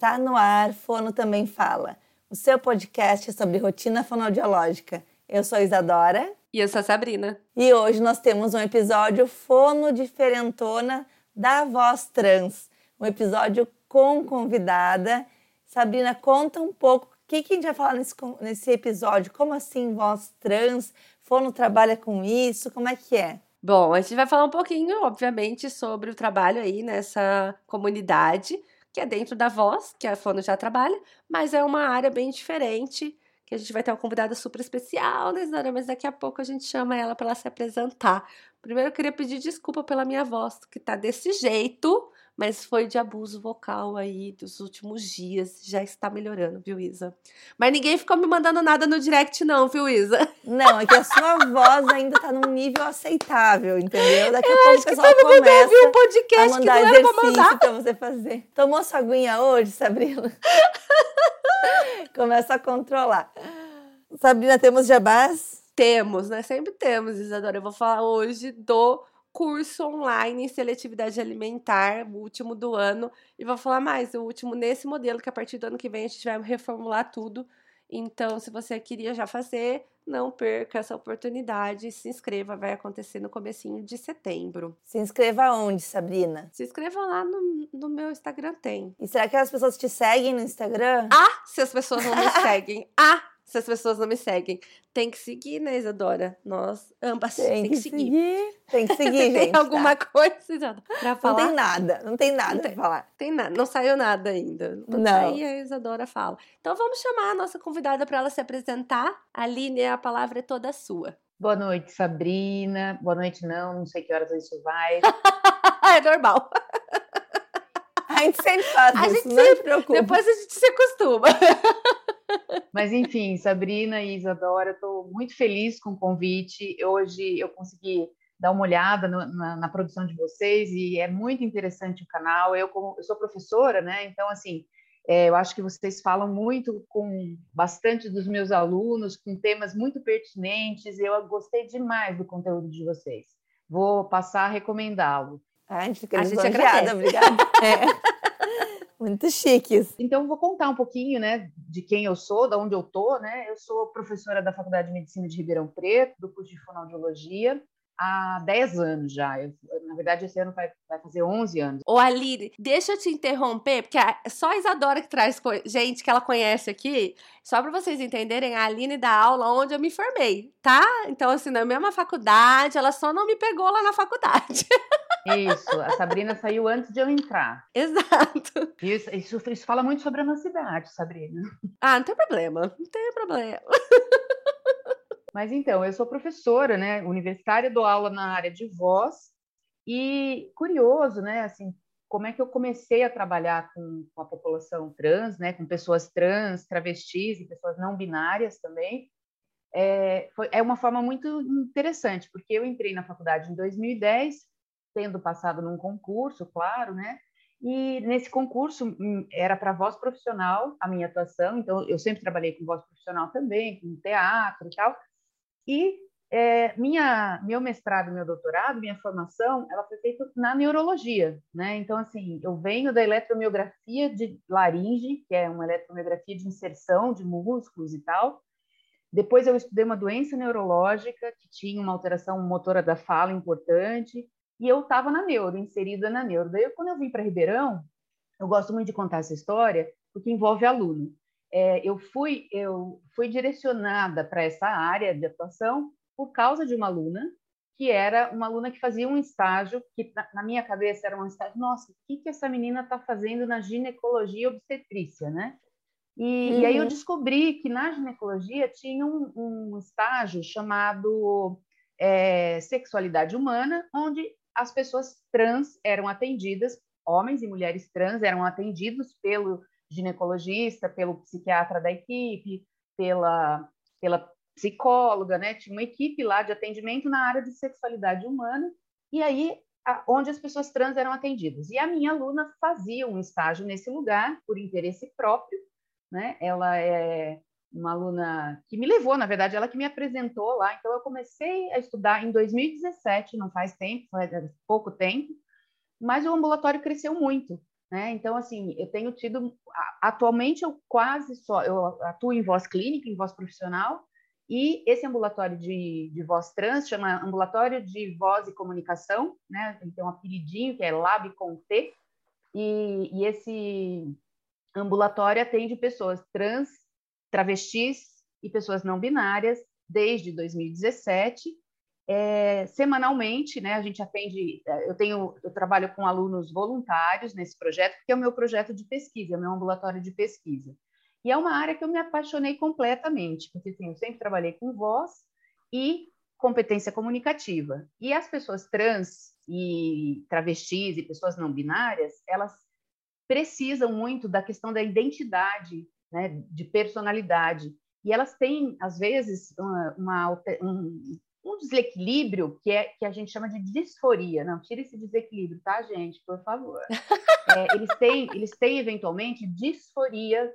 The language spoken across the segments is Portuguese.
Tá no ar, Fono Também Fala, o seu podcast sobre rotina fonoaudiológica. Eu sou Isadora. E eu sou a Sabrina. E hoje nós temos um episódio fono diferentona da voz trans. Um episódio com convidada. Sabrina, conta um pouco o que, que a gente vai falar nesse, nesse episódio. Como assim voz trans? Fono trabalha com isso? Como é que é? Bom, a gente vai falar um pouquinho, obviamente, sobre o trabalho aí nessa comunidade que é dentro da voz, que a Fono já trabalha, mas é uma área bem diferente, que a gente vai ter uma convidada super especial, né, Isadora? Mas daqui a pouco a gente chama ela para ela se apresentar. Primeiro eu queria pedir desculpa pela minha voz, que tá desse jeito, mas foi de abuso vocal aí dos últimos dias. Já está melhorando, viu, Isa? Mas ninguém ficou me mandando nada no direct, não, viu, Isa? Não, é que a sua voz ainda está num nível aceitável, entendeu? Daqui a pouco o pessoal começa um podcast a mandar que exercício para você fazer. Tomou sua aguinha hoje, Sabrina? Começa a controlar. Sabrina, temos jabás? Temos, né? Sempre temos, Isadora. Eu vou falar hoje do curso online em seletividade alimentar, o último do ano, e vou falar mais, o último nesse modelo, que a partir do ano que vem a gente vai reformular tudo. Então, se você queria já fazer, não perca essa oportunidade, se inscreva, vai acontecer no comecinho de setembro. Se inscreva onde, Sabrina? Se inscreva lá no, no meu Instagram, tem. E será que as pessoas te seguem no Instagram? Ah, se as pessoas não me seguem. Ah, se as pessoas não me seguem. Tem que seguir, né, Isadora? Nós ambas tem, tem que, que, seguir. seguir. Tem que seguir, gente. tem alguma tá? coisa, Isadora, pra falar? Não tem nada, não tem nada não tem, pra falar. Tem nada, não saiu nada ainda. Quando não. sair, a Isadora fala. Então vamos chamar a nossa convidada para ela se apresentar. Aline, a palavra é toda sua. Boa noite, Sabrina. Boa noite, não, não sei que horas isso vai. é normal. A gente sempre faz a isso, gente não sempre, se preocupa. Depois a gente se acostuma. Mas enfim, Sabrina e Isadora, estou muito feliz com o convite. Hoje eu consegui dar uma olhada no, na, na, produção de vocês e é muito interessante o canal. Eu, como, eu sou professora, né? Então, assim, é, eu acho que vocês falam muito com bastante dos meus alunos, com temas muito pertinentes. Eu gostei demais do conteúdo de vocês. Vou passar a recomendá-lo. a gente fica a gente agradece. obrigada. É. Muito chiques. Então, vou contar um pouquinho, né, de quem eu sou, de onde eu tô, né? Eu sou professora da Faculdade de Medicina de Ribeirão Preto, do curso de fonoaudiologia, há 10 anos já. Eu, na verdade, esse ano vai, vai fazer 11 anos. Ô, Aline, deixa eu te interromper, porque a, só a Isadora que traz gente que ela conhece aqui. Só para vocês entenderem, a Aline dá aula onde eu me formei, tá? Então, assim, na mesma faculdade, ela só não me pegou lá na faculdade. Isso, a Sabrina saiu antes de eu entrar. Exato. Isso, isso, isso fala muito sobre a nossa idade, Sabrina. Ah, não tem problema, não tem problema. Mas então, eu sou professora, né, universitária, dou aula na área de voz e curioso, né, assim, como é que eu comecei a trabalhar com, com a população trans, né, com pessoas trans, travestis e pessoas não binárias também, é, foi, é uma forma muito interessante, porque eu entrei na faculdade em 2010 tendo passado num concurso, claro, né? E nesse concurso hum, era para voz profissional a minha atuação, então eu sempre trabalhei com voz profissional também, com teatro e tal. E é, minha meu mestrado, meu doutorado, minha formação, ela foi feita na neurologia, né? Então assim, eu venho da eletromiografia de laringe, que é uma eletromiografia de inserção de músculos e tal. Depois eu estudei uma doença neurológica que tinha uma alteração motora da fala importante e eu estava na neuro, inserida na neuro. Daí, quando eu vim para Ribeirão, eu gosto muito de contar essa história, porque envolve aluno. É, eu fui eu fui direcionada para essa área de atuação por causa de uma aluna que era uma aluna que fazia um estágio que na, na minha cabeça era um estágio nossa o que que essa menina está fazendo na ginecologia obstetrícia né e, uhum. e, aí eu uhum. descobri que na ginecologia tinha um, um estágio chamado é, sexualidade humana onde as pessoas trans eram atendidas, homens e mulheres trans eram atendidos pelo ginecologista, pelo psiquiatra da equipe, pela, pela psicóloga, né? Tinha uma equipe lá de atendimento na área de sexualidade humana, e aí a, onde as pessoas trans eram atendidas. E a minha aluna fazia um estágio nesse lugar por interesse próprio, né? Ela é uma aluna que me levou, na verdade, ela que me apresentou lá. Então, eu comecei a estudar em 2017, não faz tempo, faz pouco tempo, mas o ambulatório cresceu muito. né? Então, assim, eu tenho tido. Atualmente, eu quase só. Eu atuo em voz clínica, em voz profissional, e esse ambulatório de, de voz trans chama Ambulatório de Voz e Comunicação, né? Tem um apelidinho que é Lab com T, e, e esse ambulatório atende pessoas trans, travestis e pessoas não binárias desde 2017. É, semanalmente, né, a gente atende, é, eu tenho, eu trabalho com alunos voluntários nesse projeto, que é o meu projeto de pesquisa, é o meu ambulatório de pesquisa. E é uma área que eu me apaixonei completamente, porque assim, eu sempre trabalhei com voz e competência comunicativa. E as pessoas trans e travestis e pessoas não binárias, elas precisam muito da questão da identidade, né, de personalidade. E elas têm, às vezes, uma, uma um, um, desequilíbrio que, é, que a gente chama de disforia. Não, tira esse desequilíbrio, tá, gente? Por favor. É, eles, têm, eles têm, eventualmente, disforias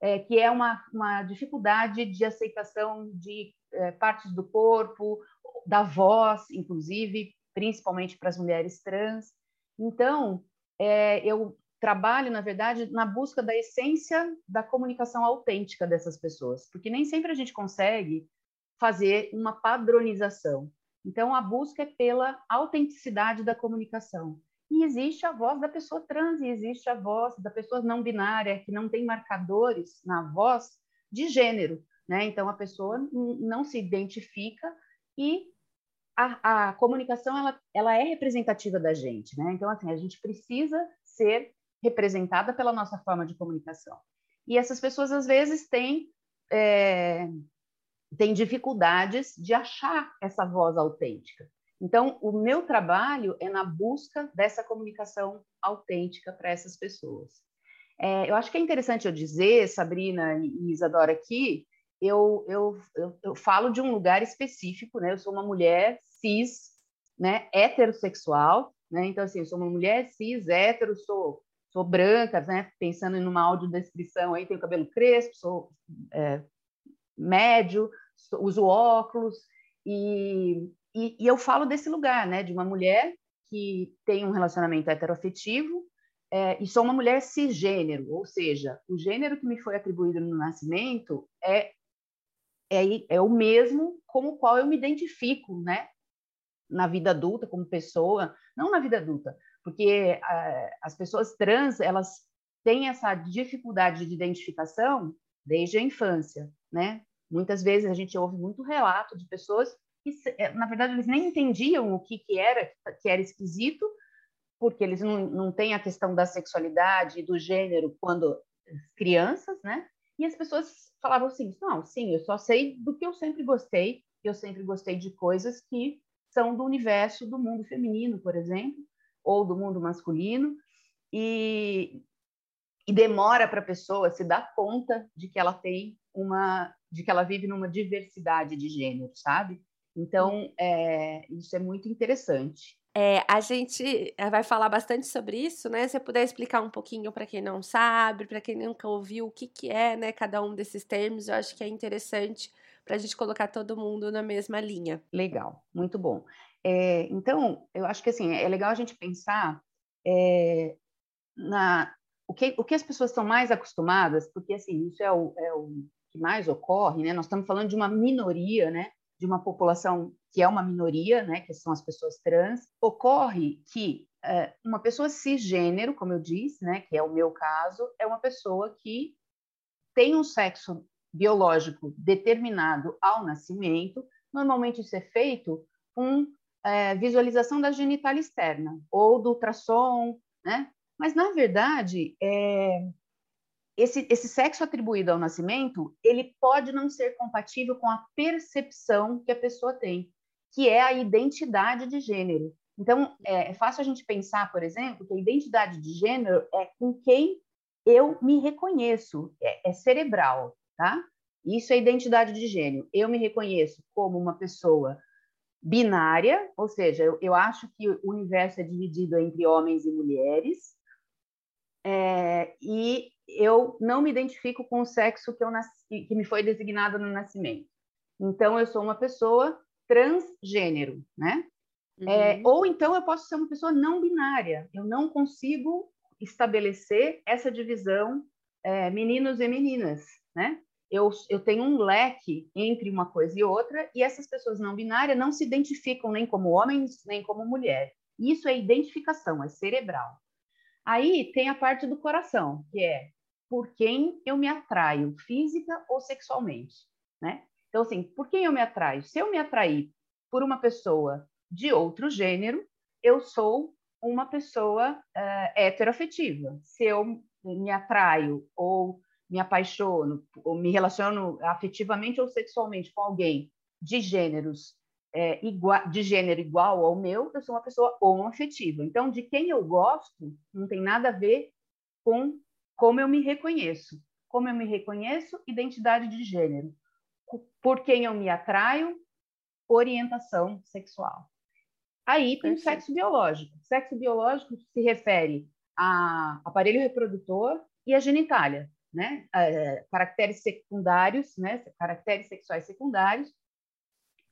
é, que é uma, uma dificuldade de aceitação de é, partes do corpo, da voz, inclusive, principalmente para as mulheres trans. Então, é, eu trabalho, na verdade, na busca da essência da comunicação autêntica dessas pessoas, porque nem sempre a gente consegue fazer uma padronização. Então, a busca é pela autenticidade da comunicação. E existe a voz da pessoa trans, e existe a voz da pessoa não binária, que não tem marcadores na voz de gênero. Né? Então, a pessoa não se identifica e a, a comunicação ela, ela é representativa da gente. Né? Então, assim, a gente precisa ser representada pela nossa forma de comunicação. E essas pessoas, às vezes, têm, é, têm dificuldades de achar essa voz autêntica. Então, o meu trabalho é na busca dessa comunicação autêntica para essas pessoas. É, eu acho que é interessante eu dizer, Sabrina e Isadora, aqui, eu, eu, eu, eu, falo de um lugar específico, né? Eu sou uma mulher cis, né? Heterossexual, né? Então, assim, eu sou uma mulher cis, hétero, sou, sou branca, né? Pensando em uma audiodescrição aí, tenho cabelo crespo, sou é, médio, sou, uso óculos, e e, e, eu falo desse lugar, né, de uma mulher que tem um relacionamento heteroafetivo é, e sou uma mulher cisgênero, ou seja, o gênero que me foi atribuído no nascimento é, é, é o mesmo com o qual eu me identifico, né, na vida adulta como pessoa, não na vida adulta, porque a, as pessoas trans elas têm essa dificuldade de identificação desde a infância, né? Muitas vezes a gente ouve muito relato de pessoas que, é, na verdade, eles nem entendiam o que, que era, que era esquisito, porque eles não, não têm a questão da sexualidade e do gênero quando crianças, né? E as pessoas falavam assim: não, sim, eu só sei do que eu sempre gostei, eu sempre gostei de coisas que são do universo do mundo feminino, por exemplo, ou do mundo masculino, e, e demora para a pessoa se dar conta de que ela tem uma, de que ela vive numa diversidade de gênero, sabe? Então, é, isso é muito interessante. É, a gente eh, vai falar bastante sobre isso, né? Se você puder explicar um pouquinho para quem não sabe, para quem nunca ouviu o que, que é, né, cada um desses termos, eu acho que é interessante para a gente colocar todo mundo na mesma linha. Legal, muito bom. É, então, eu acho que assim é legal a gente pensar é, na o que, o que as pessoas estão mais acostumadas, porque assim isso é o, é o que mais ocorre, né? Nós estamos falando de uma minoria, né? de uma população que é uma minoria, né, que são as pessoas trans, ocorre que é, uma pessoa cisgênero, como eu disse, né, que é o meu caso, é uma pessoa que tem um sexo biológico determinado ao nascimento. Normalmente isso é feito com é, visualização da genitália externa ou do ultrassom, né? Mas na verdade, é, esse, esse sexo atribuído ao nascimento, ele pode não ser compatível com a percepção que a pessoa tem, que é a identidade de gênero. Então, é, é fácil a gente pensar, por exemplo, que a identidade de gênero é com quem eu me reconheço, é, é cerebral, tá? Isso é identidade de gênero. Eu me reconheço como uma pessoa binária, ou seja, eu, eu acho que o universo é dividido entre homens e mulheres, é, e eu não me identifico com o sexo que, eu nasci, que me foi designado no nascimento. Então, eu sou uma pessoa transgênero, né? É, uhum. É, ou então eu posso ser uma pessoa não binária. Eu não consigo estabelecer essa divisão é, meninos e meninas, né? Eu, eu tenho um leque entre uma coisa e outra, e essas pessoas não binárias não se identificam nem como homens, nem como mulher. Isso é identificação, é cerebral. Aí tem a parte do coração, que é por quem eu me atraio, física ou sexualmente, né? Então, assim, por quem eu me atraio? Se eu me atrair por uma pessoa de outro gênero, eu sou uma pessoa uh, heteroafetiva. Se eu me atraio ou me apaixono ou me relaciono afetivamente ou sexualmente com alguém de gêneros é, igual, de gênero igual ao meu, eu sou uma pessoa homoafetiva. Então, de quem eu gosto não tem nada a ver com como eu me reconheço. Como eu me reconheço, identidade de gênero. Por quem eu me atraio, orientação sexual. Aí tem o sexo biológico. Sexo biológico se refere a aparelho reprodutor e a genitália, né? É, caracteres secundários, né? Caracteres sexuais secundários.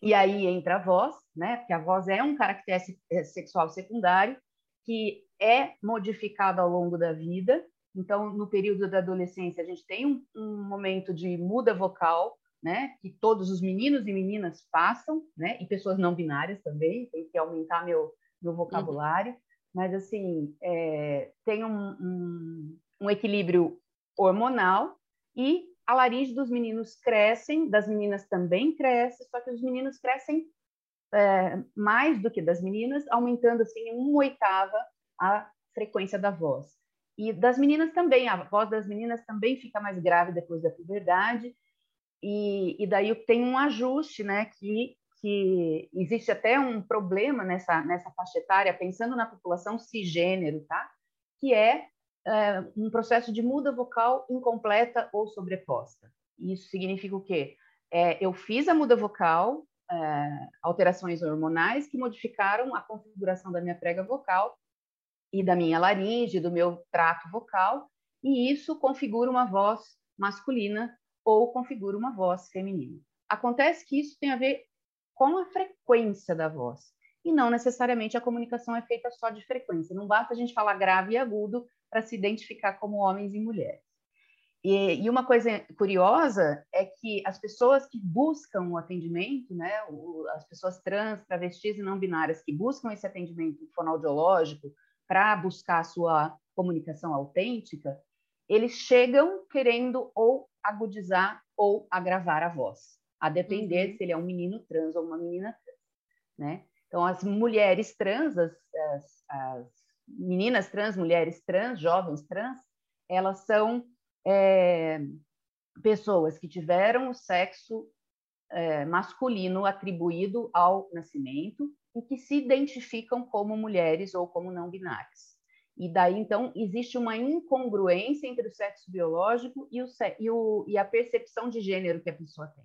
E aí entra a voz, né? Porque a voz é um caractere é, sexual secundário que é modificado ao longo da vida. Então, no período da adolescência, a gente tem um, um momento de muda vocal, né, que todos os meninos e meninas passam, né, e pessoas não binárias também, tem que aumentar meu, meu vocabulário, uhum. mas assim, é, tem um, um, um, equilíbrio hormonal e a laringe dos meninos crescem, das meninas também cresce, só que os meninos crescem é, mais do que das meninas, aumentando assim uma oitava a frequência da voz. E das meninas também, a voz das meninas também fica mais grave depois da puberdade, e, e daí tem um ajuste, né, que, que existe até um problema nessa, nessa faixa etária, pensando na população cisgênero, tá? Que é, é um processo de muda vocal incompleta ou sobreposta. Isso significa o quê? É, eu fiz a muda vocal, é, alterações hormonais que modificaram a configuração da minha prega vocal e da minha laringe, do meu trato vocal, e isso configura uma voz masculina ou configura uma voz feminina. Acontece que isso tem a ver com a frequência da voz e não necessariamente a comunicação é feita só de frequência. Não basta a gente falar grave e agudo para se identificar como homens e mulheres. E, e, uma coisa curiosa é que as pessoas que buscam o atendimento, né, o, as pessoas trans, travestis e não binárias que buscam esse atendimento fonoaudiológico para buscar a sua comunicação autêntica, eles chegam querendo ou agudizar ou agravar a voz, a depender uhum. se ele é um menino trans ou uma menina trans, né? Então, as mulheres trans, as, as, as meninas trans, mulheres trans, jovens trans, elas são é, pessoas que tiveram o sexo é, masculino atribuído ao nascimento e que se identificam como mulheres ou como não binárias. E daí, então, existe uma incongruência entre o sexo biológico e, o, e, o, e a percepção de gênero que a pessoa tem.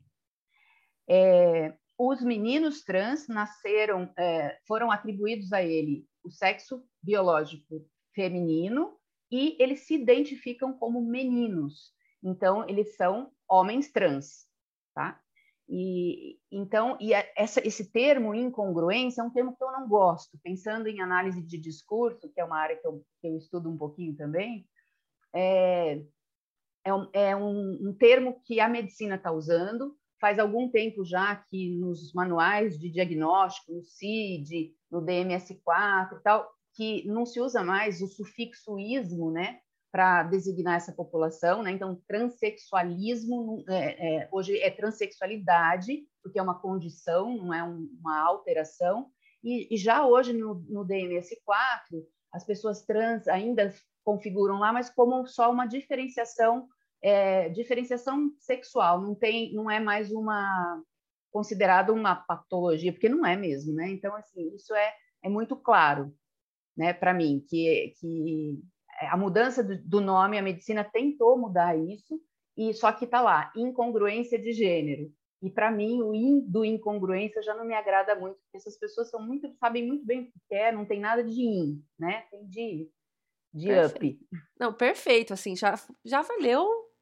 É, os meninos trans nasceram, é, foram atribuídos a ele o sexo biológico feminino e eles se identificam como meninos. Então, eles são homens trans, tá? E então, e essa, esse termo incongruência é um termo que eu não gosto. Pensando em análise de discurso, que é uma área que eu, que eu estudo um pouquinho também, é, é, um, é um, um termo que a medicina está usando. Faz algum tempo já que nos manuais de diagnóstico, no CID, no DMS4 e tal, que não se usa mais o sufixo ismo, né? para designar essa população, né? Então, transexualismo é, é, hoje é transexualidade, porque é uma condição, não é um, uma alteração. E, e, já hoje no, no DNS4, as pessoas trans ainda configuram lá, mas como só uma diferenciação, é, diferenciação sexual. Não tem, não é mais uma considerado uma patologia, porque não é mesmo, né? Então, assim, isso é, é muito claro, né, para mim, que, que é, a mudança do nome, a medicina tentou mudar isso, e só que está lá, incongruência de gênero. E para mim, o in do incongruência já não me agrada muito, porque essas pessoas são muito, sabem muito bem o que quer, não tem nada de in, né? Tem de, de up. Não, perfeito, assim, já, já valeu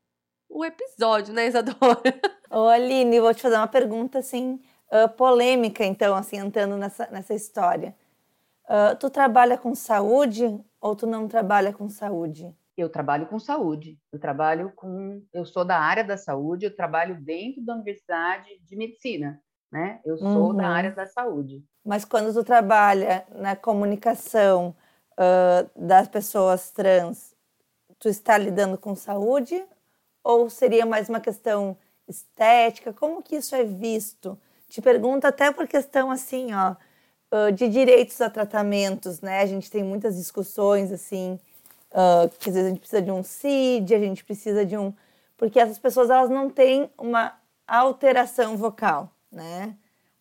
o episódio, né, Isadora? Ô, Aline, vou te fazer uma pergunta, assim, uh, polêmica, então, assim, entrando nessa, nessa história. Uh, tu trabalha com saúde Ou tu não trabalha com saúde? Eu trabalho com saúde. Eu trabalho com. Eu sou da área da saúde. Eu trabalho dentro da Universidade de Medicina, né? Eu sou uhum. da área da saúde. Mas quando tu trabalha na comunicação uh, das pessoas trans, tu está lidando com saúde ou seria mais uma questão estética? Como que isso é visto? Te pergunto até por questão assim, ó, de direitos a tratamentos, né? A gente tem muitas discussões assim, uh, que às vezes a gente precisa de um CID, a gente precisa de um, porque essas pessoas elas não têm uma alteração vocal, né?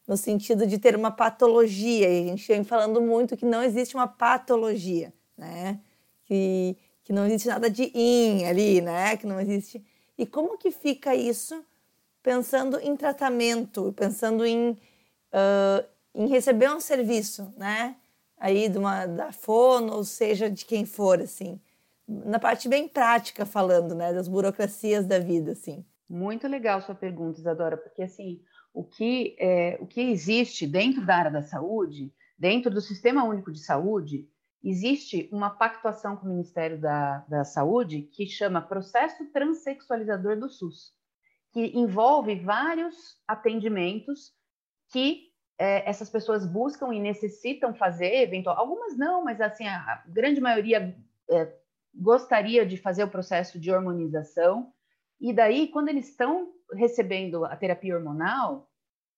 No sentido de ter uma patologia, e a gente vem falando muito que não existe uma patologia, né? Que, que não existe nada de in ali, né? Que não existe e como que fica isso pensando em tratamento, pensando em, uh, em receber um serviço, né? Aí de uma, da fono, ou seja, de quem for, assim. Na parte bem prática falando, né? Das burocracias da vida, assim. Muito legal sua pergunta, Isadora, porque assim, o que, é, o que existe dentro da área da saúde, dentro do Sistema Único de Saúde, existe uma pactuação com o Ministério da, da Saúde que chama Processo Transsexualizador do SUS, que envolve vários atendimentos que é, essas pessoas buscam e necessitam fazer, eventual, algumas não, mas assim a, grande maioria é, gostaria de fazer o processo de hormonização. E daí, quando eles estão recebendo a terapia hormonal,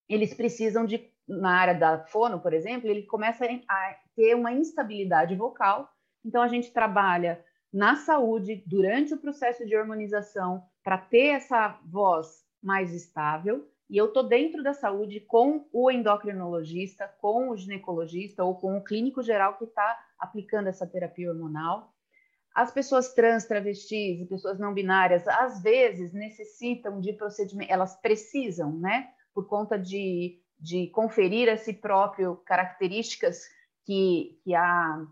eles precisam de na área da fono, por exemplo, ele começa a ter uma instabilidade vocal. Então, a gente trabalha na saúde durante o processo de hormonização para ter essa voz mais estável. E eu estou dentro da saúde com o endocrinologista, com o ginecologista ou com o clínico geral que está aplicando essa terapia hormonal. As pessoas trans, travestis e pessoas não binárias, às vezes necessitam de procedimento, elas precisam, né? Por conta de de conferir a si próprio características que, que, a,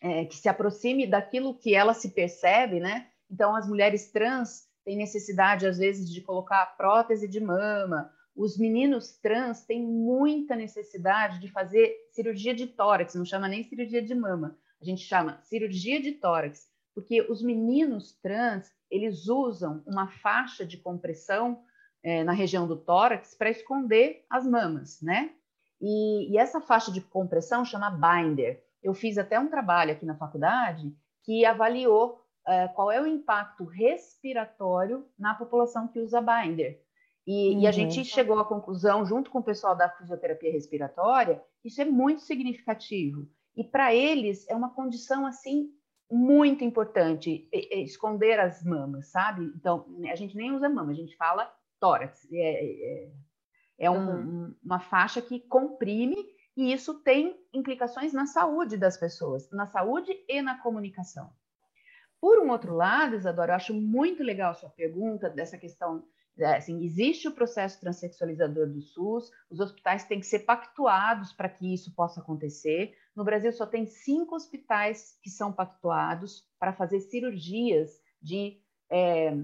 é, que se aproxime daquilo que ela se percebe, né? Então, as mulheres trans têm necessidade, às vezes, de colocar prótese de mama. Os meninos trans têm muita necessidade de fazer cirurgia de tórax, não chama nem cirurgia de mama, a gente chama cirurgia de tórax, porque os meninos trans, eles usam uma faixa de compressão é, na região do tórax para esconder as mamas, né? E, e, essa faixa de compressão chama binder. Eu fiz até um trabalho aqui na faculdade que avaliou é, qual é o impacto respiratório na população que usa binder. E, uhum. e, a uhum. gente chegou à conclusão, junto com o pessoal da fisioterapia respiratória, isso é muito significativo. E para eles é uma condição assim muito importante esconder as mamas, sabe? Então a gente nem usa mama, a gente fala tórax. É, é, é um, uhum. uma faixa que comprime e isso tem implicações na saúde das pessoas, na saúde e na comunicação. Por um outro lado, Isadora, eu acho muito legal a sua pergunta dessa questão. É, assim, existe o processo transexualizador do SUS, os hospitais têm que ser pactuados para que isso possa acontecer. No Brasil, só tem cinco hospitais que são pactuados para fazer cirurgias de é,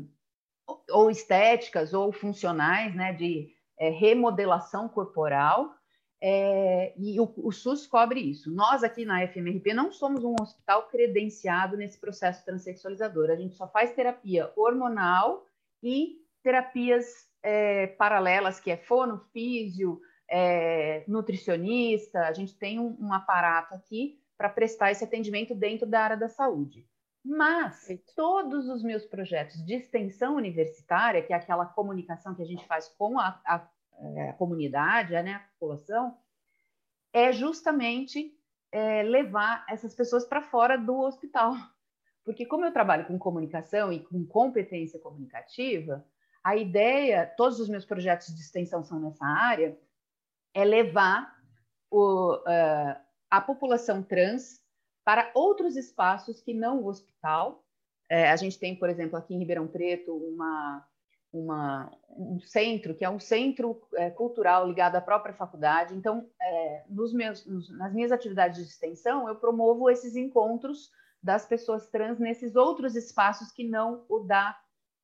ou estéticas ou funcionais, né, de é, remodelação corporal, é, e o, o, SUS cobre isso. Nós aqui na FMRP não somos um hospital credenciado nesse processo transexualizador. A gente só faz terapia hormonal e terapias é, paralelas, que é fono, físio, é, nutricionista. A gente tem um, um aparato aqui para prestar esse atendimento dentro da área da saúde. Mas todos os meus projetos de extensão universitária, que é aquela comunicação que a gente faz com a, a, é, a comunidade, né, a população, é justamente é, levar essas pessoas para fora do hospital. Porque como eu trabalho com comunicação e com competência comunicativa, a ideia, todos os meus projetos de extensão são nessa área, é levar o, uh, a população trans para outros espaços que não o hospital. É, a gente tem, por exemplo, aqui em Ribeirão Preto, uma, uma, um centro, que é um centro é, cultural ligado à própria faculdade. Então, é, nos meus, nos, nas minhas atividades de extensão, eu promovo esses encontros das pessoas trans nesses outros espaços que não o da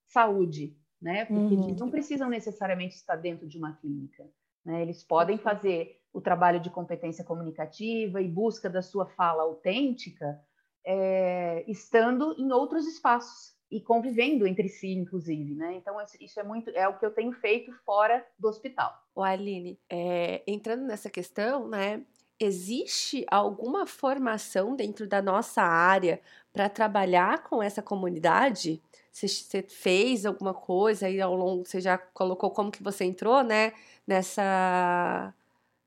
saúde, né? Porque uhum. eles não precisam necessariamente estar dentro de uma clínica. Né? Eles podem fazer o trabalho de competência comunicativa e busca da sua fala autêntica é, estando em outros espaços e convivendo entre si, inclusive, né? Então isso é muito é o que eu tenho feito fora do hospital. O Aline, é, entrando nessa questão, né? Existe alguma formação dentro da nossa área para trabalhar com essa comunidade? Você fez alguma coisa aí ao longo, você já colocou como que você entrou, né? Nessa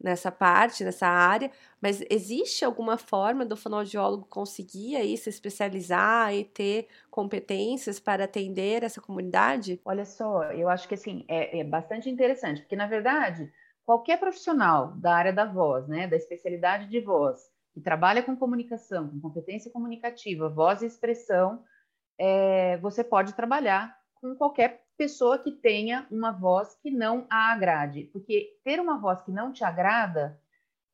nessa parte, nessa área, mas existe alguma forma do fonoaudiólogo conseguir aí se especializar e ter competências para atender essa comunidade? Olha só, eu acho que assim é, é bastante interessante, porque na verdade qualquer profissional da área da voz, né, da especialidade de voz, que trabalha com comunicação, com competência comunicativa, voz e expressão, é, você pode trabalhar com qualquer pessoa que tenha uma voz que não a agrade. Porque ter uma voz que não te agrada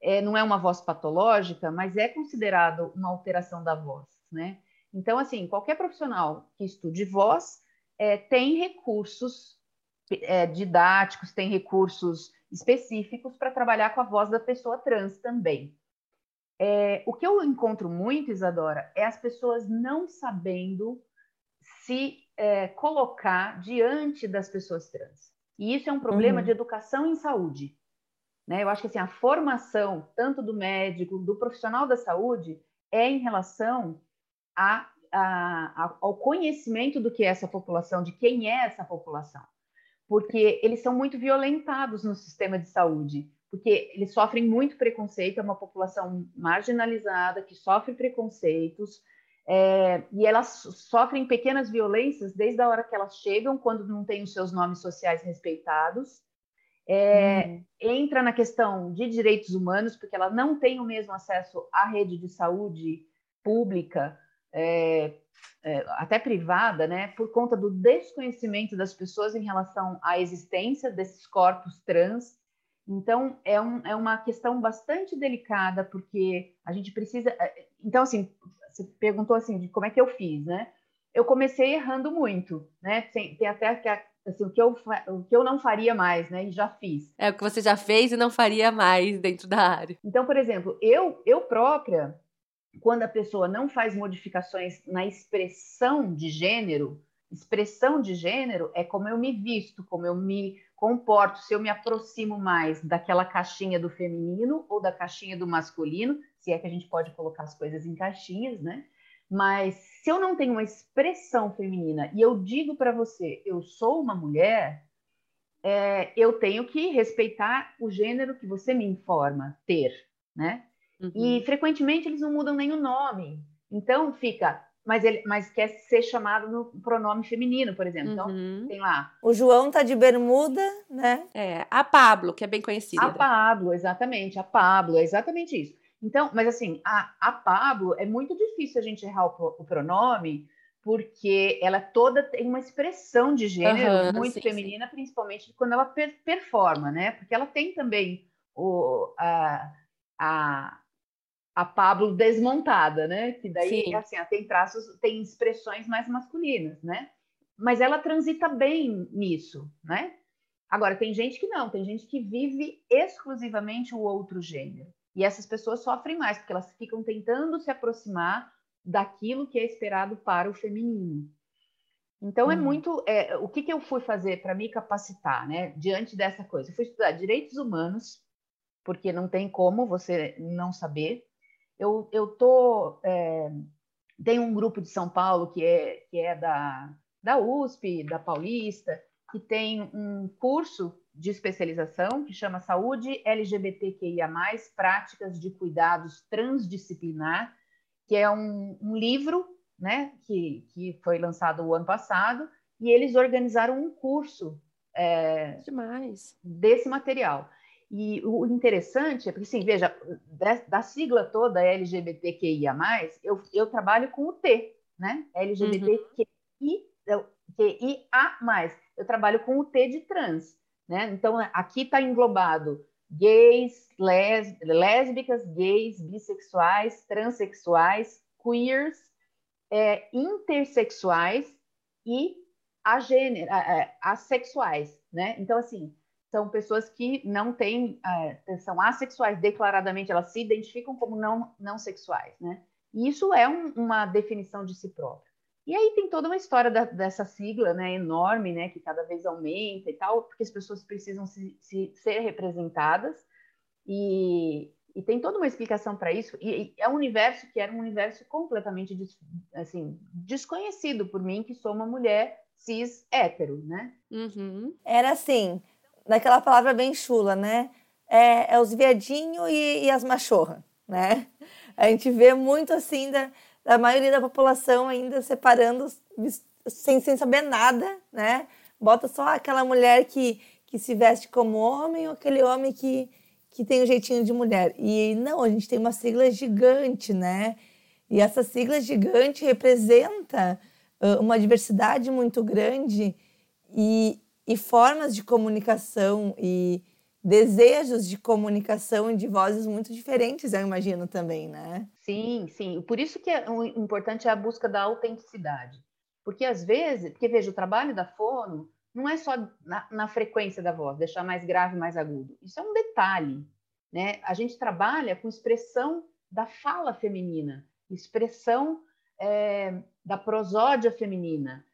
é, não é uma voz patológica, mas é considerado uma alteração da voz, né? Então, assim, qualquer profissional que estude voz é, tem recursos é, didáticos, tem recursos específicos para trabalhar com a voz da pessoa trans também. É, o que eu encontro muito, Isadora, é as pessoas não sabendo se é, colocar diante das pessoas trans. E isso é um problema uhum. de educação em saúde. Né? Eu acho que assim, a formação, tanto do médico, do profissional da saúde, é em relação a, a, a, ao conhecimento do que é essa população, de quem é essa população. Porque eles são muito violentados no sistema de saúde, porque eles sofrem muito preconceito, é uma população marginalizada que sofre preconceitos, é, e elas sofrem pequenas violências desde a hora que elas chegam, quando não têm os seus nomes sociais respeitados. É, uhum. Entra na questão de direitos humanos, porque ela não tem o mesmo acesso à rede de saúde pública, é, é, até privada, né, por conta do desconhecimento das pessoas em relação à existência desses corpos trans. Então, é, um, é uma questão bastante delicada, porque a gente precisa. É, então, assim, você perguntou assim de como é que eu fiz, né? Eu comecei errando muito, né? Tem, tem até que assim, o que, eu, o que eu não faria mais, né? E já fiz. É o que você já fez e não faria mais dentro da área. Então, por exemplo, eu, eu própria, quando a pessoa não faz modificações na expressão de gênero, expressão de gênero é como eu me visto, como eu me comporto, se eu me aproximo mais daquela caixinha do feminino ou da caixinha do masculino, se é que a gente pode colocar as coisas em caixinhas, né? Mas se eu não tenho uma expressão feminina e eu digo para você, eu sou uma mulher, é, eu tenho que respeitar o gênero que você me informa ter, né? Uhum. E frequentemente eles não mudam nem o nome. Então fica mas ele mas quer ser chamado no pronome feminino, por exemplo. Então, uhum. tem lá. O João tá de bermuda, né? É, a Pablo, que é bem conhecida. A Pablo, exatamente, a Pablo, é exatamente isso. Então, mas assim, a, a Pablo é muito difícil a gente errar o, o pronome, porque ela toda tem uma expressão de gênero uhum, muito sim, feminina, sim. principalmente quando ela per, performa, né? Porque ela tem também o, a, a, a Pablo desmontada, né? Que daí Sim. assim, ela tem traços, tem expressões mais masculinas, né? Mas ela transita bem nisso, né? Agora tem gente que não, tem gente que vive exclusivamente o outro gênero. E essas pessoas sofrem mais porque elas ficam tentando se aproximar daquilo que é esperado para o feminino. Então hum. é uhum. muito. É, o que, que eu fui fazer para me capacitar, né? Diante dessa coisa, eu fui estudar direitos humanos, porque não tem como você não saber eu, eu tô é, tem um grupo de São Paulo que é que é da da USP, da Paulista, que tem um curso de especialização que chama Saúde LGBTQIA+, Práticas de Cuidados Transdisciplinar, que é um, um livro né, que, que foi lançado o ano passado, e eles organizaram um curso é, Demais. desse material. E o interessante é porque, assim, veja, da, sigla toda LGBTQIA, eu, eu trabalho com o T, né? LGBTQIA. Eu trabalho com o T de trans, né? Então, aqui está englobado gays, lésbicas, gays, bissexuais, transexuais, queers, é, intersexuais e agênero, assexuais, né? Então, assim, são pessoas que não têm, é, são assexuais, declaradamente elas se identificam como não, não sexuais, né? E isso é um, uma definição de si próprio. E aí tem toda uma história da, dessa sigla, né, enorme, né, que cada vez aumenta e tal, porque as pessoas precisam se, se ser representadas. E, e tem toda uma explicação para isso. E, e, é um universo que era um universo completamente des, assim, desconhecido por mim, que sou uma mulher cis hétero, né? Uhum. Era assim, daquela palavra bem chula, né? É, é os viadinhos e, e, as machorras, né? A gente vê muito assim da, da maioria da população ainda separando sem, sem saber nada, né? Bota só aquela mulher que, que se veste como homem ou aquele homem que que tem um jeitinho de mulher. E não, a gente tem uma sigla gigante, né? E essa sigla gigante representa uh, uma diversidade muito grande e, e formas de comunicação e desejos de comunicação e de vozes muito diferentes, eu imagino também, né? Sim, sim. Por isso que é, importante é a busca da autenticidade. Porque às vezes, porque veja, o trabalho da fono não é só na, na, frequência da voz, deixar mais grave, mais agudo. Isso é um detalhe. Né? A gente trabalha com expressão da fala feminina, expressão é, da prosódia feminina,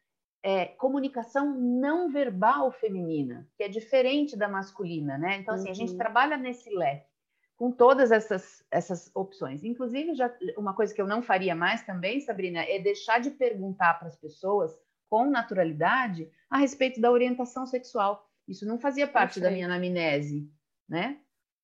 é, comunicação não verbal feminina, que é diferente da masculina. Né? Então, assim, uhum. a gente uhum. trabalha nesse leque com todas essas, essas opções. Inclusive, já, uma coisa que eu não faria mais também, Sabrina, é deixar de perguntar para as pessoas com naturalidade a respeito da orientação sexual. Isso não fazia parte da minha anamnese, né?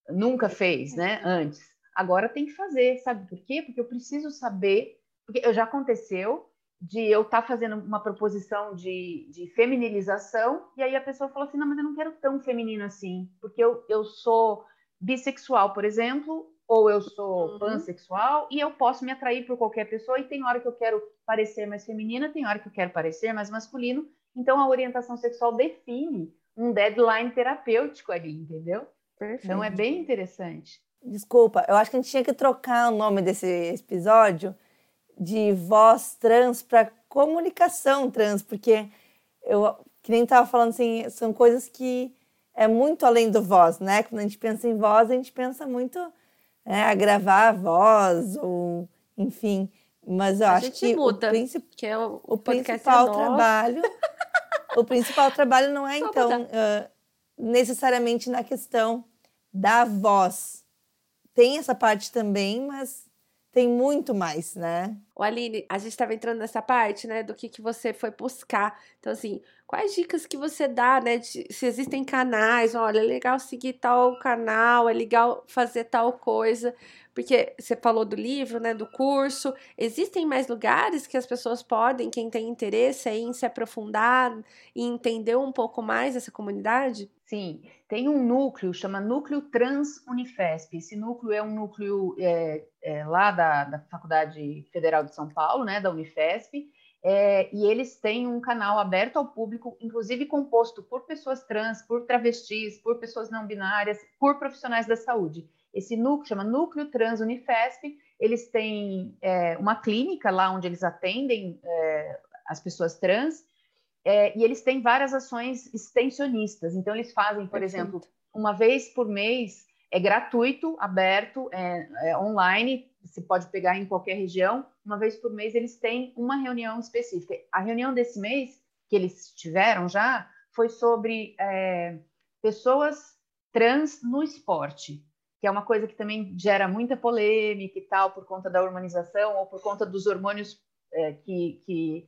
Nunca fez, né? Antes. Agora tem que fazer, sabe por quê? Porque eu preciso saber, porque já aconteceu de eu estar tá fazendo uma proposição de, de feminilização e aí a pessoa falou assim, não, mas eu não quero tão feminino assim, porque eu, eu sou bissexual, por exemplo, ou eu sou uhum. pansexual e eu posso me atrair por qualquer pessoa e tem hora que eu quero parecer mais feminina, tem hora que eu quero parecer mais masculino. Então a orientação sexual define um deadline terapêutico ali, entendeu? Perfeito. Então é bem interessante. Desculpa, eu acho que a gente tinha que trocar o nome desse episódio de voz trans para comunicação trans, porque eu que nem estava falando assim, são coisas que é muito além do voz, né? Quando a gente pensa em voz, a gente pensa muito né, a gravar a voz, ou enfim. Mas eu a acho que muda, o, princip... que é o, o, o principal é trabalho. o principal trabalho não é, então, uh, necessariamente na questão da voz. Tem essa parte também, mas tem muito mais, né? O Aline, a gente estava entrando nessa parte, né, do que, que você foi buscar. Então, assim, quais dicas que você dá, né, de, se existem canais, olha, é legal seguir tal canal, é legal fazer tal coisa, porque você falou do livro, né, do curso, existem mais lugares que as pessoas podem, quem tem interesse em se aprofundar e entender um pouco mais essa comunidade? Sim, tem um núcleo, chama Núcleo Trans Unifesp. Esse núcleo é um núcleo é, é, lá da, da, Faculdade Federal de São Paulo, né, da Unifesp, é, e eles têm um canal aberto ao público, inclusive composto por pessoas trans, por travestis, por pessoas não binárias, por profissionais da saúde. Esse núcleo chama Núcleo Trans Unifesp. Eles têm é, uma clínica lá onde eles atendem é, as pessoas trans é, e eles têm várias ações extensionistas. Então, eles fazem, por Perfeito. exemplo, uma vez por mês, é gratuito, aberto, é, é, online, você pode pegar em qualquer região. Uma vez por mês, eles têm uma reunião específica. A reunião desse mês, que eles tiveram já, foi sobre é, pessoas trans no esporte, que é uma coisa que também gera muita polêmica e tal, por conta da hormonização ou por conta dos hormônios é, que, que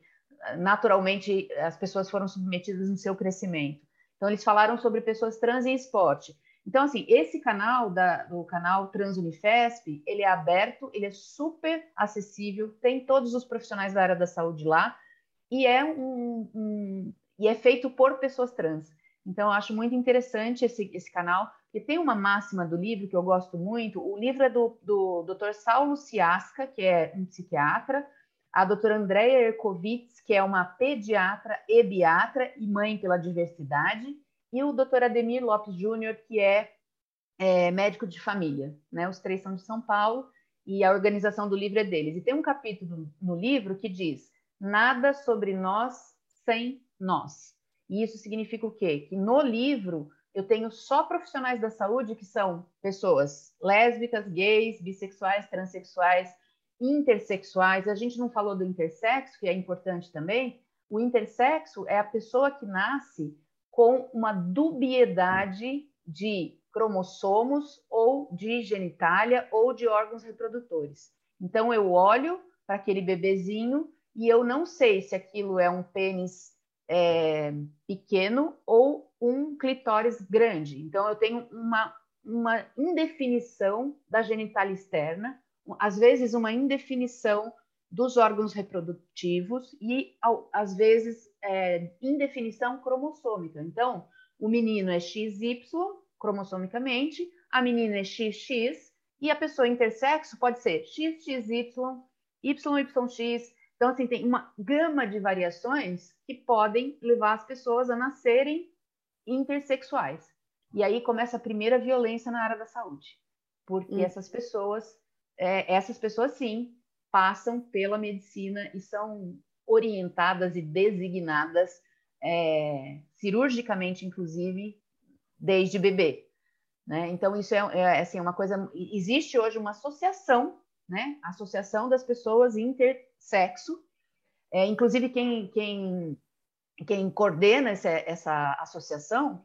naturalmente as pessoas foram submetidas no seu crescimento. Então, eles falaram sobre pessoas trans em esporte. Então, assim, esse canal, da, do canal Trans Unifesp, ele é aberto, ele é super acessível, tem todos os profissionais da área da saúde lá, e é, um, um e é feito por pessoas trans. Então, acho muito interessante esse, esse canal, e tem uma máxima do livro que eu gosto muito, o livro é do, do Dr. Saulo Ciasca, que é um psiquiatra, a doutora Andrea Erkovitz, que é uma pediatra e biatra e mãe pela diversidade, e o doutor Ademir Lopes Júnior, que é, é, médico de família. Né? Os três são de São Paulo e a organização do livro é deles. E tem um capítulo no livro que diz: Nada sobre nós sem nós. E isso significa o quê? Que no livro eu tenho só profissionais da saúde que são pessoas lésbicas, gays, bissexuais, transexuais, intersexuais. A gente não falou do intersexo, que é importante também. O intersexo é a pessoa que nasce com uma dubiedade de cromossomos ou de genitália ou de órgãos reprodutores. Então eu olho para aquele bebezinho e eu não sei se aquilo é um pênis é, pequeno ou um clitóris grande. Então eu tenho uma, uma indefinição da genitália externa, às vezes uma indefinição dos órgãos reprodutivos e às vezes é, indefinição cromossômica. Então o menino é XY cromossomicamente, a menina é XX e a pessoa intersexo pode ser XXY, YYX. Então, assim, tem uma gama de variações que podem levar as pessoas a nascerem intersexuais. E aí começa a primeira violência na área da saúde, porque hum. essas pessoas, é, essas pessoas sim, passam pela medicina e são orientadas e designadas é, cirurgicamente, inclusive, desde bebê. Né? Então, isso é, é assim, uma coisa. Existe hoje uma associação, né? Associação das pessoas intersexo. É, inclusive, quem, quem, quem coordena essa, essa associação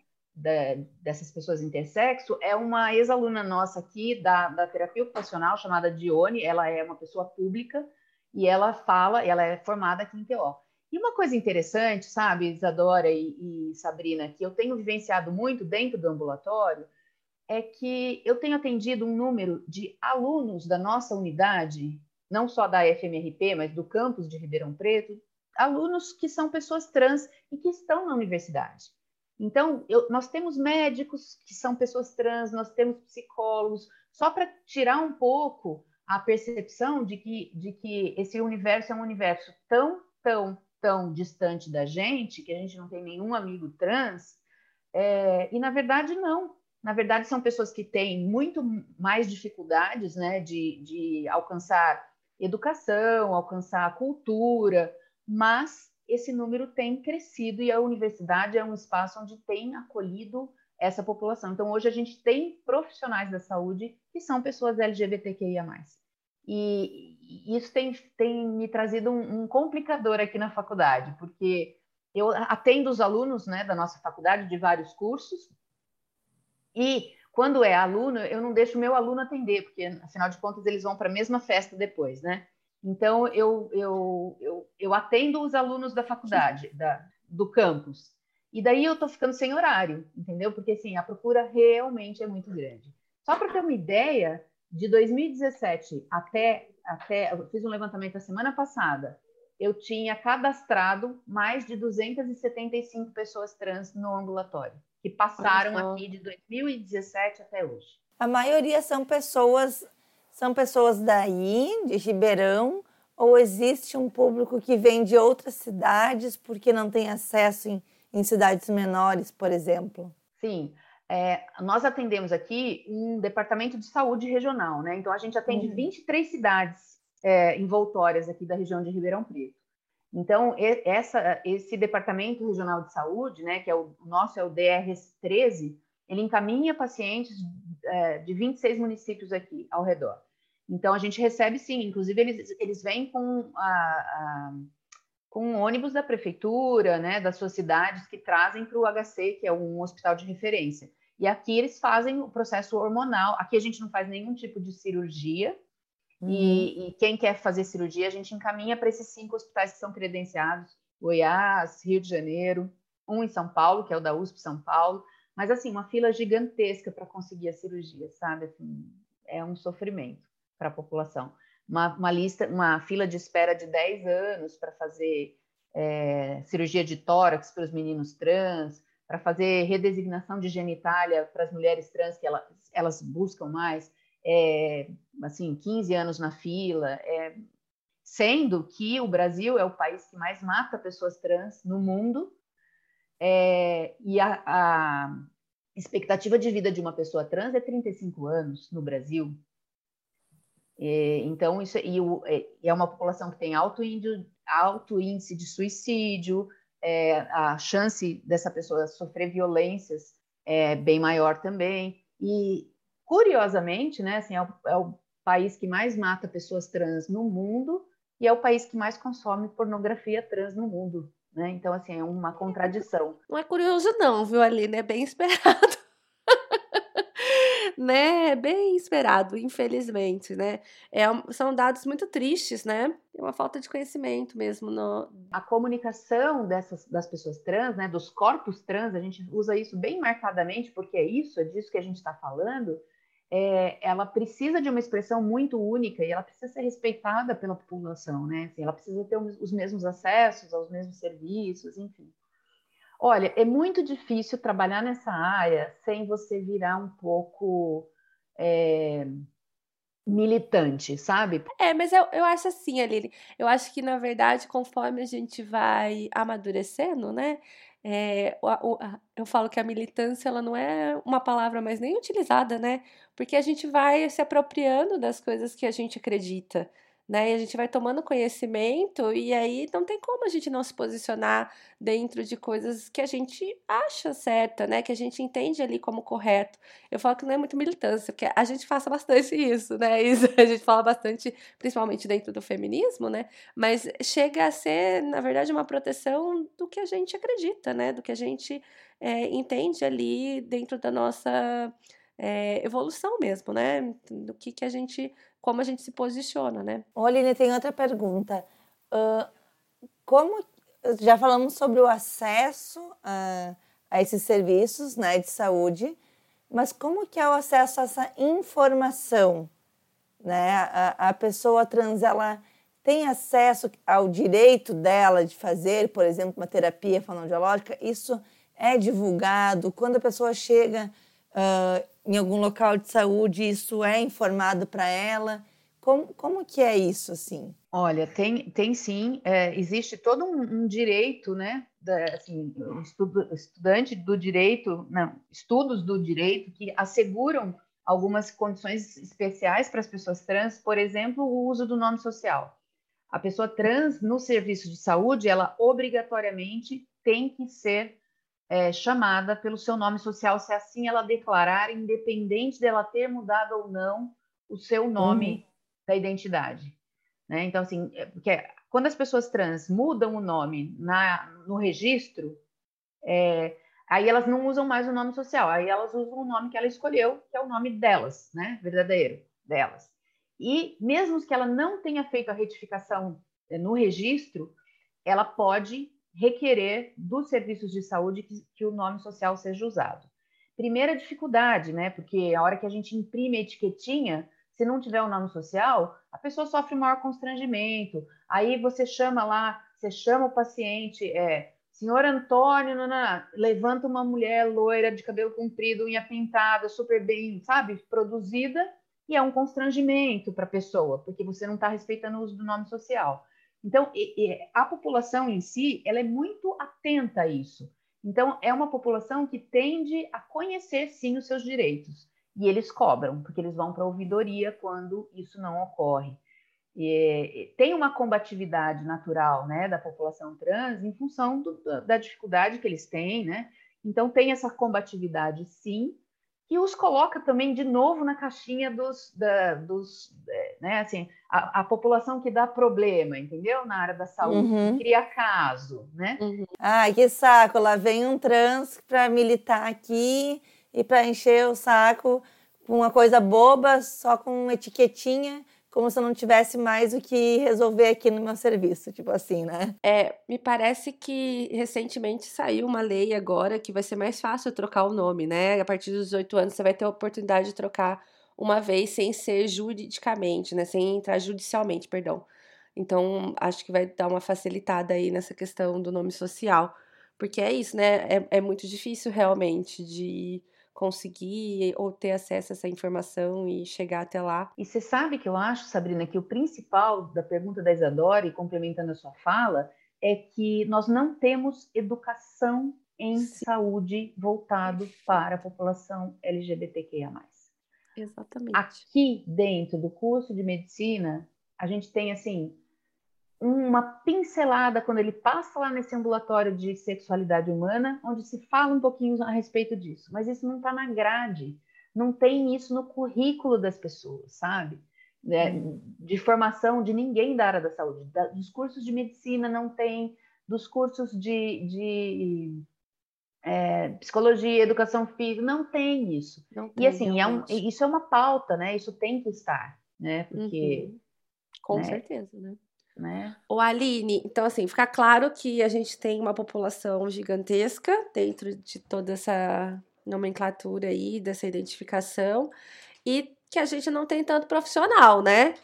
dessas pessoas intersexo é uma ex-aluna nossa aqui da, da terapia ocupacional, chamada Dione. Ela é uma pessoa pública e ela fala, ela é formada aqui em TO. E uma coisa interessante, sabe, Isadora e, e Sabrina, que eu tenho vivenciado muito dentro do ambulatório, é que eu tenho atendido um número de alunos da nossa unidade, não só da FMRP, mas do campus de Ribeirão Preto, alunos que são pessoas trans e que estão na universidade. Então, eu, nós temos médicos que são pessoas trans, nós temos psicólogos, só para tirar um pouco a percepção de que, de que esse universo é um universo tão, tão, tão distante da gente, que a gente não tem nenhum amigo trans, é, e na verdade não. Na verdade, são pessoas que têm muito mais dificuldades né, de, de alcançar educação, alcançar cultura, mas esse número tem crescido e a universidade é um espaço onde tem acolhido essa população. Então, hoje a gente tem profissionais da saúde que são pessoas LGBTQIA. E isso tem, tem me trazido um, um complicador aqui na faculdade, porque eu atendo os alunos né, da nossa faculdade de vários cursos, e quando é aluno, eu não deixo meu aluno atender, porque afinal de contas eles vão para a mesma festa depois, né? Então eu, eu, eu, eu atendo os alunos da faculdade, da, do campus. E daí eu estou ficando sem horário, entendeu? Porque assim, a procura realmente é muito grande. Só para ter uma ideia, de 2017 até, até, eu fiz um levantamento a semana passada, eu tinha cadastrado mais de 275 pessoas trans no ambulatório, que passaram aqui de 2017 até hoje. A maioria são pessoas são pessoas daí, de Ribeirão, ou existe um público que vem de outras cidades porque não tem acesso em, em cidades menores, por exemplo? Sim, é, nós atendemos aqui um departamento de saúde regional, né? Então a gente atende uhum. 23 cidades é, envoltórias aqui da região de Ribeirão Preto. Então essa, esse departamento regional de saúde, né, que é o, o nosso é o DRS 13, ele encaminha pacientes é, de 26 municípios aqui ao redor. Então a gente recebe sim, inclusive eles, eles vêm com a, a com ônibus da prefeitura, né, das suas cidades que trazem para o HC, que é um hospital de referência. E aqui eles fazem o processo hormonal. Aqui a gente não faz nenhum tipo de cirurgia. Uhum. E, e, quem quer fazer cirurgia, a gente encaminha para esses cinco hospitais que são credenciados: Goiás, Rio de Janeiro, um em São Paulo, que é o da USP São Paulo. Mas, assim, uma fila gigantesca para conseguir a cirurgia, sabe? Assim, é um sofrimento para a população. Uma, uma, lista, uma fila de espera de 10 anos para fazer é, cirurgia de tórax para os meninos trans, para fazer redesignação de genitália para as mulheres trans que elas, elas buscam mais, é, assim, 15 anos na fila, é, sendo que o Brasil é o país que mais mata pessoas trans no mundo, é, e a, a, expectativa de vida de uma pessoa trans é 35 anos no Brasil. É, então, isso e o, é, é uma população que tem alto índice, alto índice de suicídio, é, a chance dessa pessoa sofrer violências é bem maior também. E, curiosamente, né, assim, é o, é o país que mais mata pessoas trans no mundo e é o país que mais consome pornografia trans no mundo. Né? Então, assim, é uma contradição. Não é curioso, não, viu, Aline? É bem esperado. né? É bem esperado, infelizmente, né? É, são dados muito tristes, né? É uma falta de conhecimento mesmo. No... A comunicação dessas, das pessoas trans, né? Dos corpos trans, a gente usa isso bem marcadamente, porque é isso, é disso que a gente está falando é, ela precisa de uma expressão muito única e ela precisa ser respeitada pela população, né? Assim, ela precisa ter os mesmos acessos aos mesmos serviços, enfim. Olha, é muito difícil trabalhar nessa área sem você virar um pouco é, militante, sabe? É, mas eu, eu acho assim, Aline, eu acho que, na verdade, conforme a gente vai amadurecendo, né? É, eu falo que a militância ela não é uma palavra mais nem utilizada, né? Porque a gente vai se apropriando das coisas que a gente acredita né? E a gente vai tomando conhecimento e aí não tem como a gente não se posicionar dentro de coisas que a gente acha certa, né? Que a gente entende ali como correto. Eu falo que não é muito militância, porque a gente faça bastante isso, né? Isso a gente fala bastante, principalmente dentro do feminismo, né? Mas chega a ser, na verdade, uma proteção do que a gente acredita, né? Do que a gente é, entende ali dentro da nossa é, evolução mesmo, né? Do que, que a gente como a gente se posiciona, né? Oline, tem outra pergunta. Uh, como já falamos sobre o acesso a, a, esses serviços né, de saúde, mas como que é o acesso a essa informação? Né? A, a pessoa trans, ela tem acesso ao direito dela de fazer, por exemplo, uma terapia fonoaudiológica? Isso é divulgado? Quando a pessoa chega uh, em algum local de saúde, isso é informado para ela? Como, como que é isso, assim? Olha, tem, tem sim, é, existe todo um, um direito, né, da, assim, estudo, estudante do direito, não, estudos do direito que asseguram algumas condições especiais para as pessoas trans, por exemplo, o uso do nome social. A pessoa trans no serviço de saúde, ela obrigatoriamente tem que ser é, chamada pelo seu nome social, se assim ela declarar, independente dela ter mudado ou não o seu nome uhum. da identidade. Né? Então, assim, é, porque quando as pessoas trans mudam o nome na, no registro, é, aí elas não usam mais o nome social, aí elas usam o nome que ela escolheu, que é o nome delas, né? Verdadeiro, delas. E mesmo que ela não tenha feito a retificação é, no registro, ela pode requerer dos serviços de saúde que, que o nome social seja usado. Primeira dificuldade, né? Porque a hora que a gente imprime a etiquetinha, se não tiver o nome social, a pessoa sofre maior constrangimento. Aí você chama lá, você chama o paciente, é, senhor Antônio, não, não, levanta uma mulher loira de cabelo comprido, unha pintada, super bem, sabe, produzida, e é um constrangimento para a pessoa, porque você não está respeitando o uso do nome social. Então, a população em si, ela é muito atenta a isso. Então, é uma população que tende a conhecer, sim, os seus direitos. E eles cobram, porque eles vão para a ouvidoria quando isso não ocorre. E, tem uma combatividade natural né, da população trans em função do, da dificuldade que eles têm, né? Então, tem essa combatividade, sim, que os coloca também de novo na caixinha dos, da, dos é, né, assim, a, a, população que dá problema, entendeu? Na área da saúde, uhum. que cria caso, né? Uhum. Ai, que saco, lá vem um trans para militar aqui e para encher o saco com uma coisa boba, só com etiquetinha como se eu não tivesse mais o que resolver aqui no meu serviço, tipo assim, né? É, me parece que recentemente saiu uma lei agora que vai ser mais fácil trocar o nome, né? A partir dos 18 anos você vai ter a oportunidade de trocar uma vez sem ser juridicamente, né? Sem entrar judicialmente, perdão. Então, acho que vai dar uma facilitada aí nessa questão do nome social. Porque é isso, né? É, é muito difícil realmente de conseguir ou ter acesso a essa informação e chegar até lá. E você sabe que eu acho, Sabrina, que o principal da pergunta da Isadora, e complementando a sua fala, é que nós não temos educação em Sim. saúde voltado para a população LGBTQIA+. Exatamente. Aqui dentro do curso de medicina, a gente tem assim uma pincelada quando ele passa lá nesse ambulatório de sexualidade humana, onde se fala um pouquinho a respeito disso. Mas isso não está na grade, não tem isso no currículo das pessoas, sabe? né, uhum. de formação de ninguém da área da saúde. Da, dos cursos de medicina não tem, dos cursos de, de é, psicologia, educação física, não tem isso. Não tem, e assim, é um, isso é uma pauta, né? Isso tem que estar, né? Porque. Uhum. Com né? certeza, né? Né? O Aline, então assim, fica claro que a gente tem uma população gigantesca dentro de toda essa nomenclatura aí, dessa identificação, e que a gente não tem tanto profissional, né?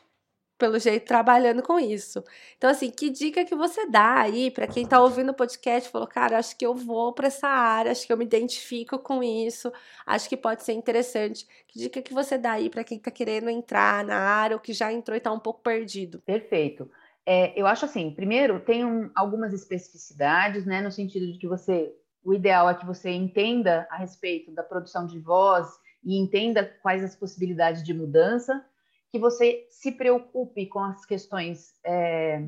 Pelo jeito, trabalhando com isso. Então, assim, que dica que você dá aí para quem está ouvindo o podcast falou, cara, acho que eu vou para essa área, acho que eu me identifico com isso, acho que pode ser interessante. Que dica que você dá aí para quem está querendo entrar na área ou que já entrou e está um pouco perdido? Perfeito. É, eu acho assim, primeiro, tem um, algumas especificidades, né, no sentido de que você, o ideal é que você entenda a respeito da produção de voz e entenda quais as possibilidades de mudança, que você se preocupe com as questões é,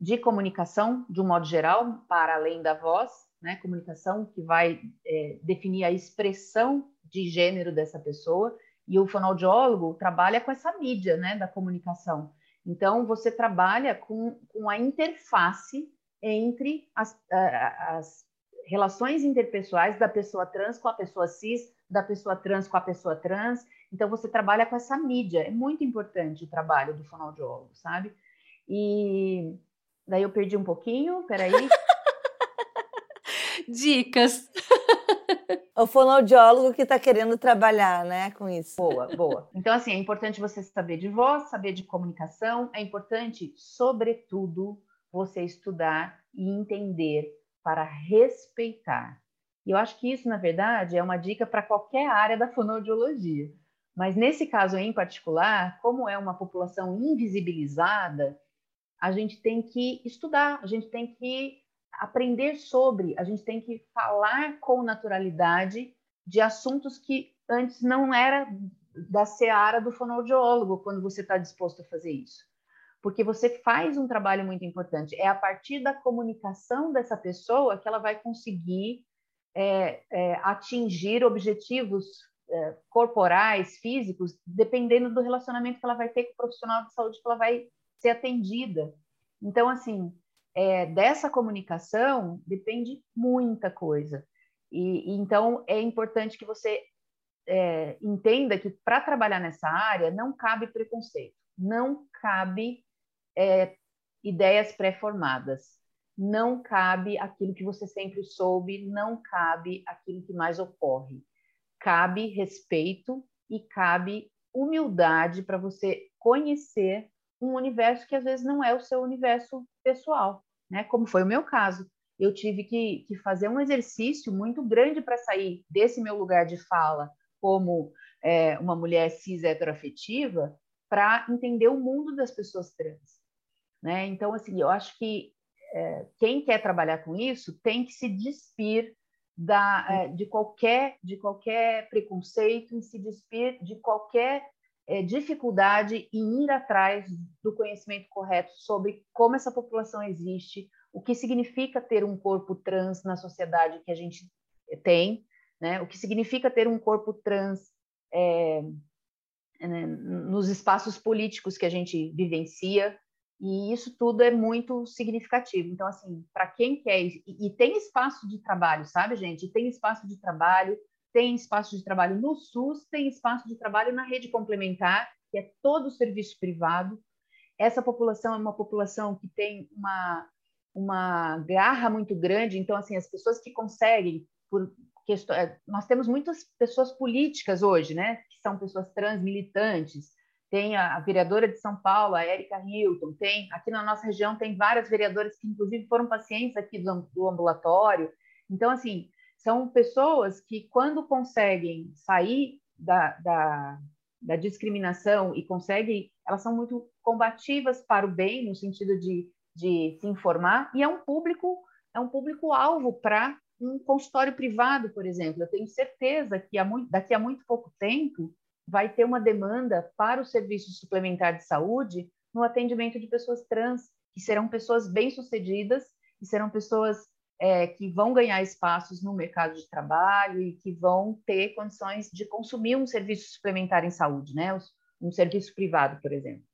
de comunicação, de um modo geral, para além da voz, né? Comunicação que vai é, definir a expressão de gênero dessa pessoa. E o fonoaudiólogo trabalha com essa mídia, né, da comunicação. Então, você trabalha com, com a interface entre as, as relações interpessoais da pessoa trans com a pessoa cis, da pessoa trans com a pessoa trans. Então, você trabalha com essa mídia. É muito importante o trabalho do fonoaudiólogo, sabe? E daí eu perdi um pouquinho, peraí. Dicas. o fonoaudiólogo que está querendo trabalhar, né, com isso. Boa, boa. Então, assim, é importante você saber de voz, saber de comunicação. É importante, sobretudo, você estudar e entender para respeitar. E eu acho que isso, na verdade, é uma dica para qualquer área da fonoaudiologia. Mas nesse caso em particular, como é uma população invisibilizada, a gente tem que estudar, a gente tem que aprender sobre, a gente tem que falar com naturalidade de assuntos que antes não era da seara do fonoaudiólogo, quando você está disposto a fazer isso. Porque você faz um trabalho muito importante. É a partir da comunicação dessa pessoa que ela vai conseguir é, é, atingir objetivos é, corporais, físicos, dependendo do relacionamento que ela vai ter com o profissional de saúde que ela vai ser atendida. Então, assim, é, dessa comunicação depende muita coisa. E, e então é importante que você é, entenda que para trabalhar nessa área não cabe preconceito, não cabe é, ideias pré-formadas não cabe aquilo que você sempre soube, não cabe aquilo que mais ocorre. Cabe respeito e cabe humildade para você conhecer um universo que às vezes não é o seu universo pessoal, né? Como foi o meu caso. Eu tive que, que fazer um exercício muito grande para sair desse meu lugar de fala como é, uma mulher cis heteroafetiva para entender o mundo das pessoas trans. Né? Então, assim, eu acho que é, quem quer trabalhar com isso tem que se despir da, é, de, qualquer, de qualquer preconceito e se despir de qualquer é, dificuldade em ir atrás do conhecimento correto sobre como essa população existe, o que significa ter um corpo trans na sociedade que a gente tem, né? o que significa ter um corpo trans é, né, nos espaços políticos que a gente vivencia, e isso tudo é muito significativo. Então, assim, para quem quer, e, e, tem espaço de trabalho, sabe, gente? Tem espaço de trabalho, tem espaço de trabalho no SUS, tem espaço de trabalho na rede complementar, que é todo o serviço privado. Essa população é uma população que tem uma, uma garra muito grande, então, assim, as pessoas que conseguem, por questões. É, nós temos muitas pessoas políticas hoje, né? Que são pessoas trans militantes tem a, vereadora de São Paulo, a Érica Hilton, tem aqui na nossa região tem várias vereadoras que inclusive foram pacientes aqui do, do ambulatório. Então, assim, são pessoas que quando conseguem sair da, da, da discriminação e conseguem, elas são muito combativas para o bem, no sentido de, de se informar, e é um público, é um público-alvo para um consultório privado, por exemplo. Eu tenho certeza que muito, daqui a muito pouco tempo vai ter uma demanda para o serviço suplementar de saúde no atendimento de pessoas trans, que serão pessoas bem-sucedidas, que serão pessoas é, que vão ganhar espaços no mercado de trabalho e que vão ter condições de consumir um serviço suplementar em saúde, né? Um serviço privado, por exemplo.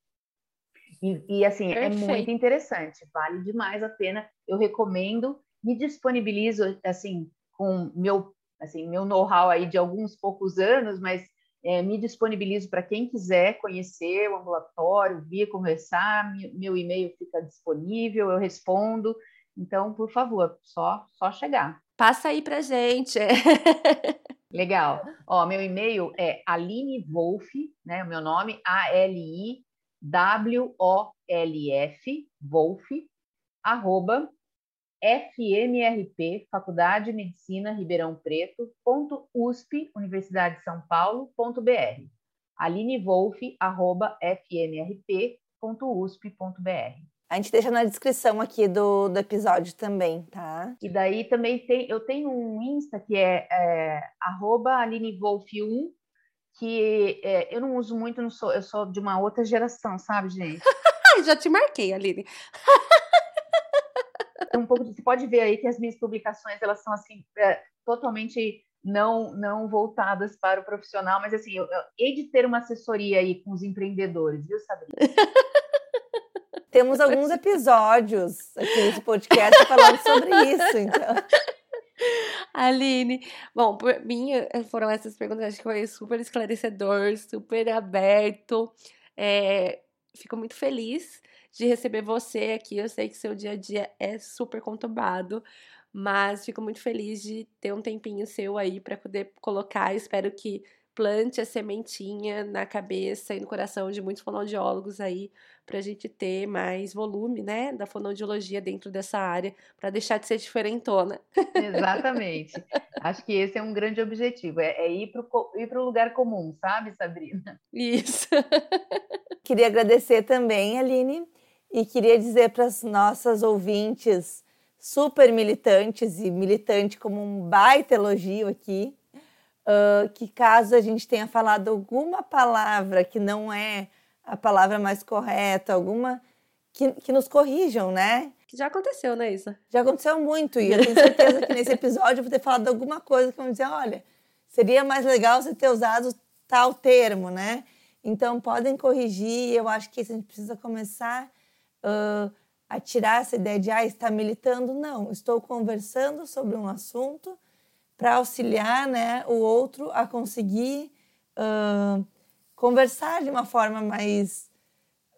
E, e assim, Perfeito. é muito interessante, vale demais a pena. Eu recomendo, me disponibilizo assim com meu assim meu know-how aí de alguns poucos anos, mas é, me disponibilizo para quem quiser conhecer o ambulatório, vir conversar, meu e-mail fica disponível, eu respondo. Então, por favor, só só chegar. Passa aí para gente. Legal. Ó, meu e-mail é Aline Wolf, né? O meu nome, A-L-I W-O-L-F, Wolf, arroba FMRP, Faculdade de Medicina Ribeirão Preto, ponto USP, Universidade de São Paulo, ponto BR. Aline Wolf, arroba FMRP, ponto USP, ponto BR. A gente deixa na descrição aqui do, do episódio também, tá? E daí também tem, eu tenho um Insta que é, é arroba Aline Wolf 1, que é, eu não uso muito, não sou, eu sou de uma outra geração, sabe, gente? Já te marquei, Aline. um pouco, você pode ver aí que as minhas publicações elas são assim é, totalmente não não voltadas para o profissional, mas assim, eu, eu hei de ter uma assessoria aí com os empreendedores, viu, Sabrina? Temos alguns episódios aqui nesse podcast falando sobre isso, então. Aline, bom, por mim eh, foram essas perguntas, acho que foi super esclarecedor, super aberto. É, fico muito feliz de receber você aqui. Eu sei que seu dia a dia é super conturbado, mas fico muito feliz de ter um tempinho seu aí para poder colocar. Espero que plante a sementinha na cabeça e no coração de muitos fonoaudiólogos aí, para a gente ter mais volume, né, da fonoaudiologia dentro dessa área, para deixar de ser diferentona. Exatamente. Acho que esse é um grande objetivo, é, é ir para o ir lugar comum, sabe, Sabrina? Isso. Queria agradecer também, Aline, e queria dizer para as nossas ouvintes super militantes e militante como um baita elogio aqui, uh, que caso a gente tenha falado alguma palavra que não é a palavra mais correta, alguma que, que nos corrijam, né? Já aconteceu, né, Isa? Já aconteceu muito, e eu tenho certeza que nesse episódio eu vou ter falado alguma coisa que vão dizer, olha, seria mais legal você ter usado tal termo, né? Então podem corrigir, eu acho que a gente precisa começar uh, a tirar essa ideia de ah, está militando. Não, estou conversando sobre um assunto para auxiliar né, o outro a conseguir uh, conversar de uma forma mais,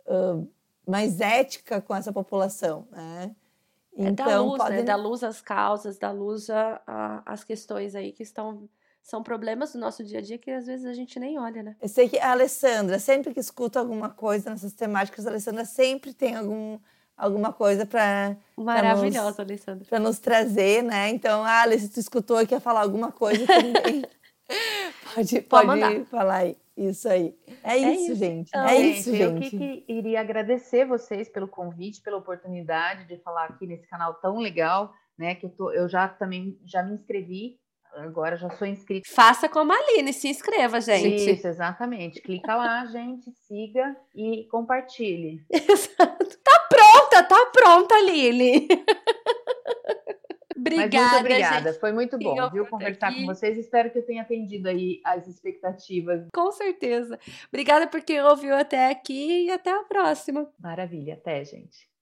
uh, mais ética com essa população. Né? Então, é então, luz, né? Da luz às causas, da luz às questões aí que estão são problemas do nosso dia a dia que às vezes a gente nem olha, né? Eu sei que a Alessandra, sempre que escuta alguma coisa nessas temáticas, a Alessandra sempre tem algum alguma coisa para maravilhosa, Alessandra, para nos trazer, né? Então, ah, Alice, tu escutou e quer falar alguma coisa também? pode pode, pode falar aí. Isso aí. É, é isso, isso, gente. Então, é isso, gente. Eu que, que iria agradecer vocês pelo convite, pela oportunidade de falar aqui nesse canal tão legal, né? Que eu, tô, eu já também já me inscrevi agora já sou inscrita. Faça como a Aline, se inscreva, gente. Isso, exatamente. Clica lá, gente, siga e compartilhe. Exato. Tá pronta, tá pronta, Aline. obrigada, Mas muito obrigada. Gente. Foi muito bom, viu, conversar aqui. com vocês. Espero que eu tenha atendido aí as expectativas. Com certeza. Obrigada por quem ouviu até aqui e até a próxima. Maravilha, até, gente.